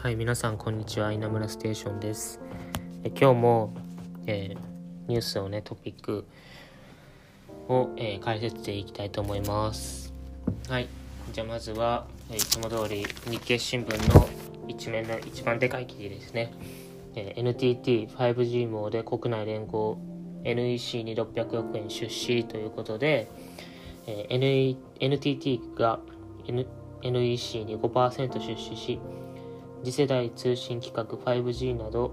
はい、皆さんこんにちは。稲村ステーションです。え今日も、えーニュースをね、トピックを、えー解説していきたいと思います。はい、じゃあまずは、えいつも通り日経新聞の一面の一番でかい記事ですね。えー NTT5G 網で国内連合 NEC に600億円出資ということで、え NE NTT が、N NEC に5%出資し次世代通信規格 5G など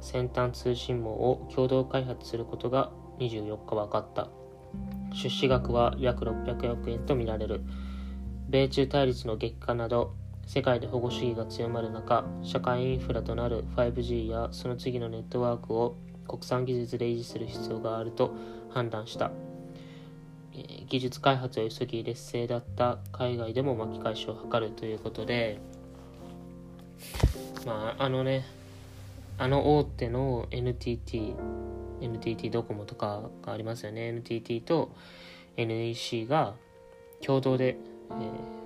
先端通信網を共同開発することが24日分かった。出資額は約600億円とみられる。米中対立の激化など世界で保護主義が強まる中社会インフラとなる 5G やその次のネットワークを国産技術で維持する必要があると判断した。技術開発を急ぎ劣勢だった海外でも巻き返しを図るということでまああのねあの大手の NTT NTT ドコモとかがありますよね。NTT と NEC が共同で、えー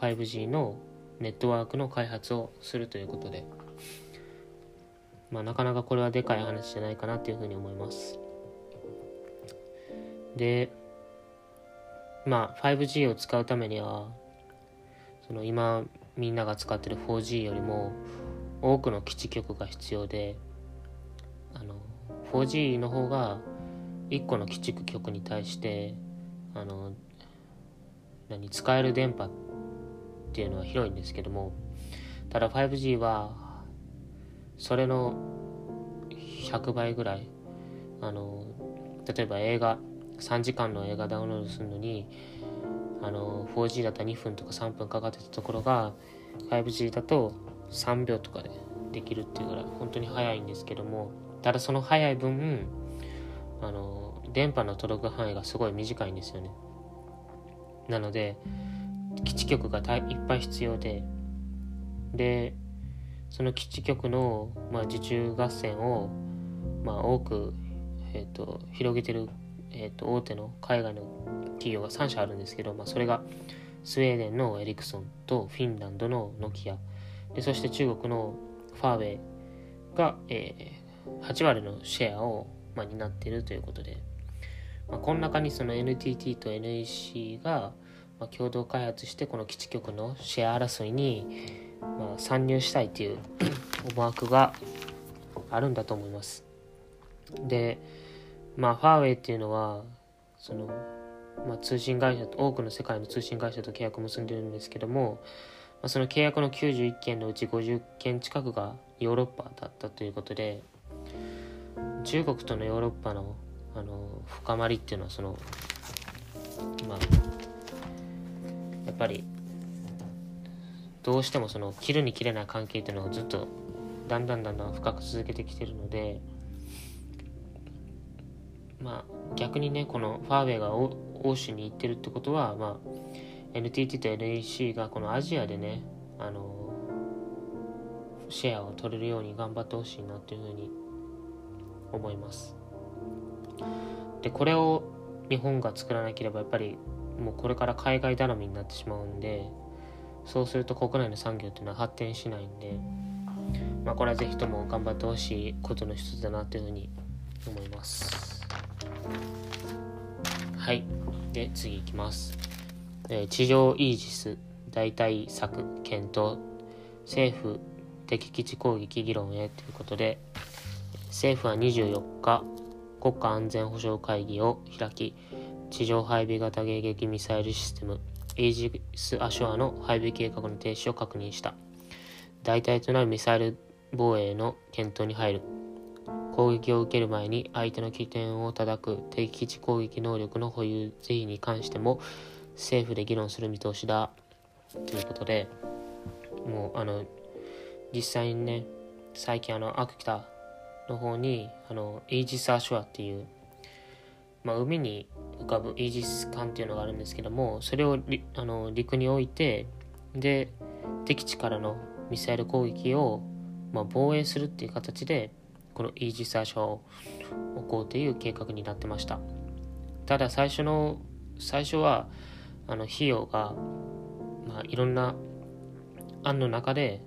5G のネットワークの開発をするということで。まあなかなかこれはでかい話じゃないかなっていうふうに思います。でまあ 5G を使うためにはその今みんなが使ってる 4G よりも多くの基地局が必要で 4G の方が1個の基地局に対してあの何使える電波っていうのは広いんですけどもただ 5G はそれの100倍ぐらいあの例えば映画3時間の映画ダウンロードするのにあの 4G だったら2分とか3分かかってたところが 5G だと3秒とかでできるっていうぐらい本当に早いんですけどもただその早い分あの電波の届く範囲がすごい短いんですよね。なので基地局がいっぱい必要ででその基地局の、まあ、受注合戦を、まあ、多く、えー、と広げてる、えー、と大手の海外の企業が3社あるんですけど、まあ、それがスウェーデンのエリクソンとフィンランドのノキアでそして中国のファーウェイが、えー8割のシェアを、まあ、担っているということで、まあ、この中にその NTT と NEC が、まあ、共同開発してこの基地局のシェア争いに、まあ、参入したいという思惑があるんだと思います。で、まあ、ファーウェイっていうのはその、まあ、通信会社と多くの世界の通信会社と契約を結んでるんですけども、まあ、その契約の91件のうち50件近くがヨーロッパだったということで中国とのヨーロッパのあの深まりっていうのはそのまあやっぱりどうしてもその切るに切れない関係っていうのをずっとだんだんだんだん深く続けてきてるのでまあ逆にねこのファーウェイが欧州に行ってるってことはまあ NTT と NEC がこのアジアでねあのシェアを取れるように頑張ってほしいなっていうふうに思います。でこれを日本が作らなければやっぱりもうこれから海外頼みになってしまうんでそうすると国内の産業っていうのは発展しないんでまあこれはぜひとも頑張ってほしいことの一つだなというふうに思います。はい。で次いきます、えー地上イージス代替策検討。政府敵基地攻撃議論へということで政府は24日国家安全保障会議を開き地上配備型迎撃ミサイルシステムイージス・アショアの配備計画の停止を確認した。代替となるミサイル防衛の検討に入る。攻撃を受ける前に相手の起点を叩く敵基地攻撃能力の保有是非に関しても政府で議論する見通しだ。ということでもうあの実際にね最近あの秋田の方にあのイージス・アショアっていう、まあ、海に浮かぶイージス艦っていうのがあるんですけどもそれをあの陸に置いてで敵地からのミサイル攻撃を、まあ、防衛するっていう形でこのイージス・アショアを置こうという計画になってました。ただ最初の最初はあの費用が、まあ、いろんな案の中で、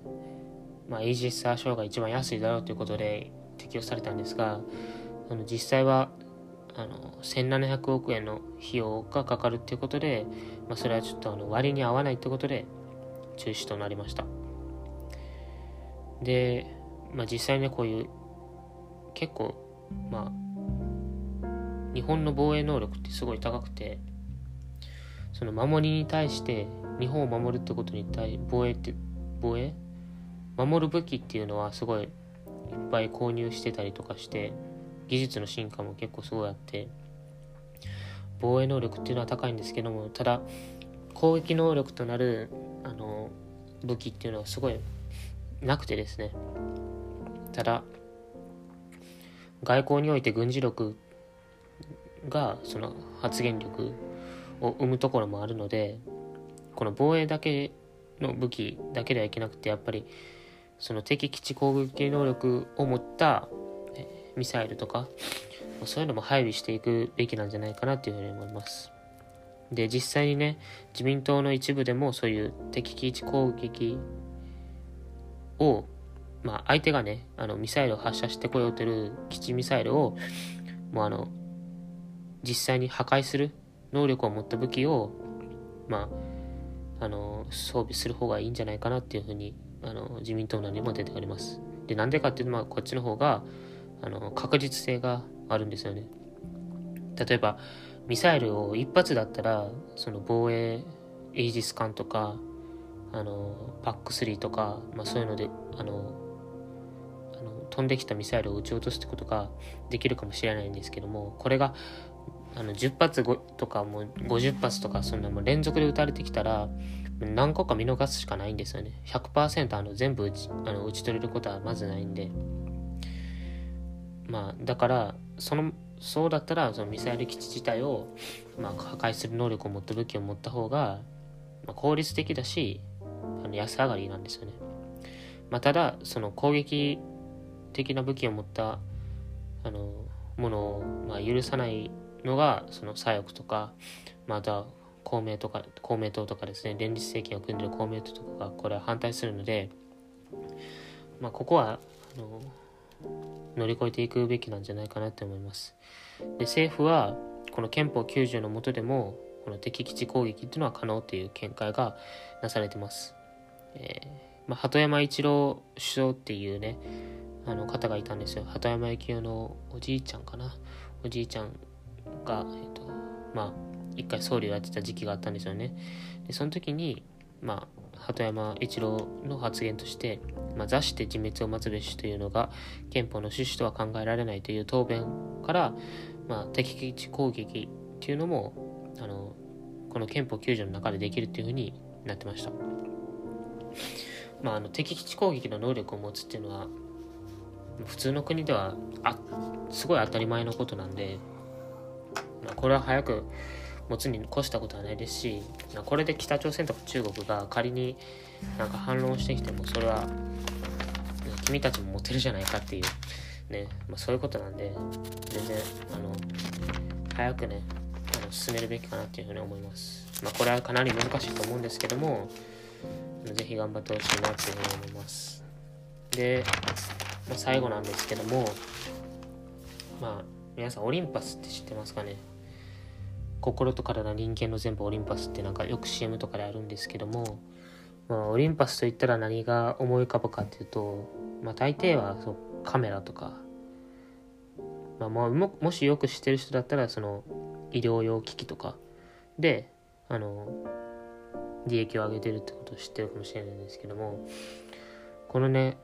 まあ、イージス・アショーが一番安いだろうということで適用されたんですがあの実際はあの1700億円の費用がかかるっていうことで、まあ、それはちょっとあの割に合わないってことで中止となりました。で、まあ、実際ねこういう結構まあ日本の防衛能力ってすごい高くてその守りに対して日本を守るってことに対防衛って防衛？守る武器っていうのはすごいいっぱい購入してたりとかして技術の進化も結構すごいあって防衛能力っていうのは高いんですけどもただ攻撃能力となるあの武器っていうのはすごいなくてですね。ただ外交において軍事力がその発言力を生むところもあるのでこの防衛だけの武器だけではいけなくてやっぱりその敵基地攻撃能力を持ったミサイルとかそういうのも配備していくべきなんじゃないかなというふうに思います。で実際にね自民党の一部でもそういう敵基地攻撃をまあ相手がねあのミサイルを発射してこようという基地ミサイルをもうあの実際に破壊する能力を持った武器をまああの装備する方がいいんじゃないかなっていうふうにあの自民党内にも出ております。でなんでかっていうと、まあ、こっちの方があの確実性があるんですよね。例えばミサイルを一発だったらその防衛エイジス艦とかあのパック3とか、まあ、そういうのであの飛んできたミサイルを撃ち落とすってことができるかもしれないんですけどもこれがあの10発とかもう50発とかそんなもう連続で撃たれてきたら何個か見逃すしかないんですよね。100%あの全部打ちあの打ち取れることはまずないんで。まあだからそのそうだったらそのミサイル基地自体を、まあ、破壊する能力を持った武器を持った方が、ま、効率的だしあの安上がりなんですよね、まあ、ただその攻撃的な武器を持ったあのものを、まあ、許さないのがその左翼とかまた公明とか公明党とかですね連立政権を組んでる公明党とかがこれは反対するので、まあ、ここはあの乗り越えていくべきなんじゃないかなって思います。で政府はこの憲法90の下でもこの敵基地攻撃っていうのは可能っていう見解がなされてます。えー、まあ、鳩山一郎首相っていうねあの方がいたんですよ。鳩山幸夫のおじいちゃんかな。おじいちゃんが、えっ、ー、と、まあ、一回総理をやってた時期があったんですよね。で、その時に、まあ、鳩山一郎の発言として、まあ、座して自滅を待つべしというのが憲法の趣旨とは考えられないという答弁から、まあ、敵基地攻撃っていうのもあのこの憲法9条の中でできるっていうふうになってました。まあ、あの敵基地攻撃の能力を持つっていうのは普通の国ではあすごい当たり前のことなんで、まあ、これは早く持つに越したことはないですしまあこれで北朝鮮とか中国が仮になんか反論してきてもそれは君たちも持てるじゃないかっていうね、まあ、そういうことなんで全然あの早くねあの進めるべきかなっていうふうに思います、まあ、これはかなり難しいと思うんですけどもぜひ頑張ってほしいなっていうふうに思います。で、まあ、最後なんですけどもまあ皆さんオリンパスって知ってますかね？心と体人間の全部オリンパスってなんかよく CM とかであるんですけども、まあ、オリンパスといったら何が思い浮かぶかっていうと、まあ、大抵はそうカメラとか、まあ、ももしよく知ってる人だったらその医療用機器とかであの利益を上げてるってことを知ってるかもしれないんですけどもこのね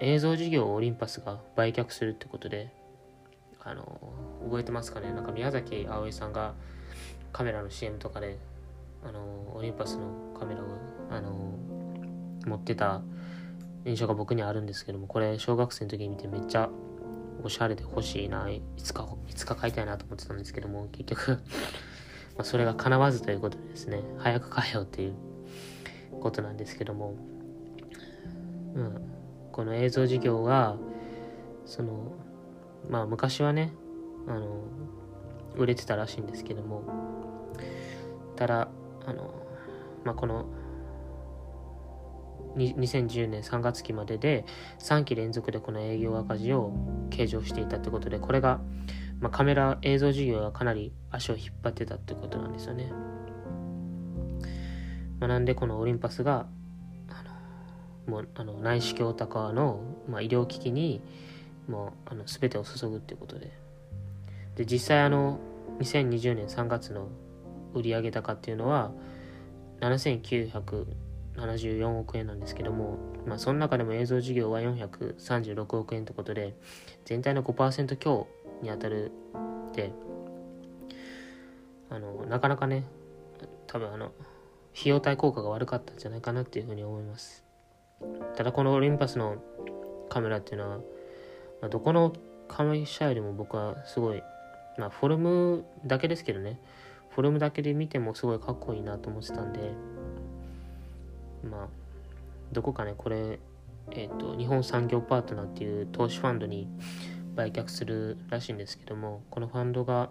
映像事業をオリンパスが売却するってことであの覚えてますかね？なんか宮崎あおいさんがカメラの CM とかであのオリンパスのカメラをあの持ってた印象が僕にあるんですけどもこれ小学生の時に見てめっちゃおしゃれで欲しいないつかいつか買いたいなと思ってたんですけども結局 まそれが叶わずということでですね早く買えようっていうことなんですけども、うん、この映像事業がそのまあ昔はねあの売れてたらしいんですけども。ただあのまあこの2010年3月期までで3期連続でこの営業赤字を計上していたってことでこれが、まあ、カメラ映像事業がかなり足を引っ張ってたってことなんですよね、まあ、なんでこのオリンパスがもうあの内視鏡高の、まあ、医療機器にもうあの全てを注ぐっていうことで。で実際あの2020年3月の売上高っていうのは7974億円なんですけども、まあ、その中でも映像事業は436億円ということで全体の5%強に当たるであのなかなかね多分あの費用対効果が悪かったんじゃないかなっていうふうに思います。ただこのオリンパスのカメラっていうのは、まあ、どこの会社よりも僕はすごいまあフォルムだけですけどね。フォルムだけで見てもすごいかっこいいなと思ってたんでまあどこかねこれえっ、ー、と日本産業パートナーっていう投資ファンドに売却するらしいんですけどもこのファンドが、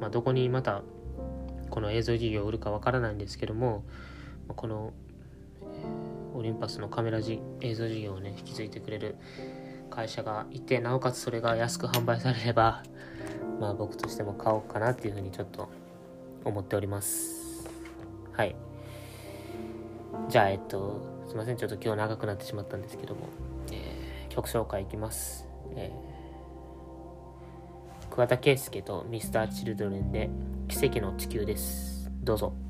まあ、どこにまたこの映像事業を売るかわからないんですけどもこのオリンパスのカメラじ映像事業をね引き継いでくれる会社がいてなおかつそれが安く販売されればまあ僕としても買おうかなっていうふうにちょっと思っております。はい。じゃあえっとすいません。ちょっと今日長くなってしまったんですけども、えー、曲紹介いきます、えー、桑田佳祐と Mr.Children で奇跡の地球です。どうぞ。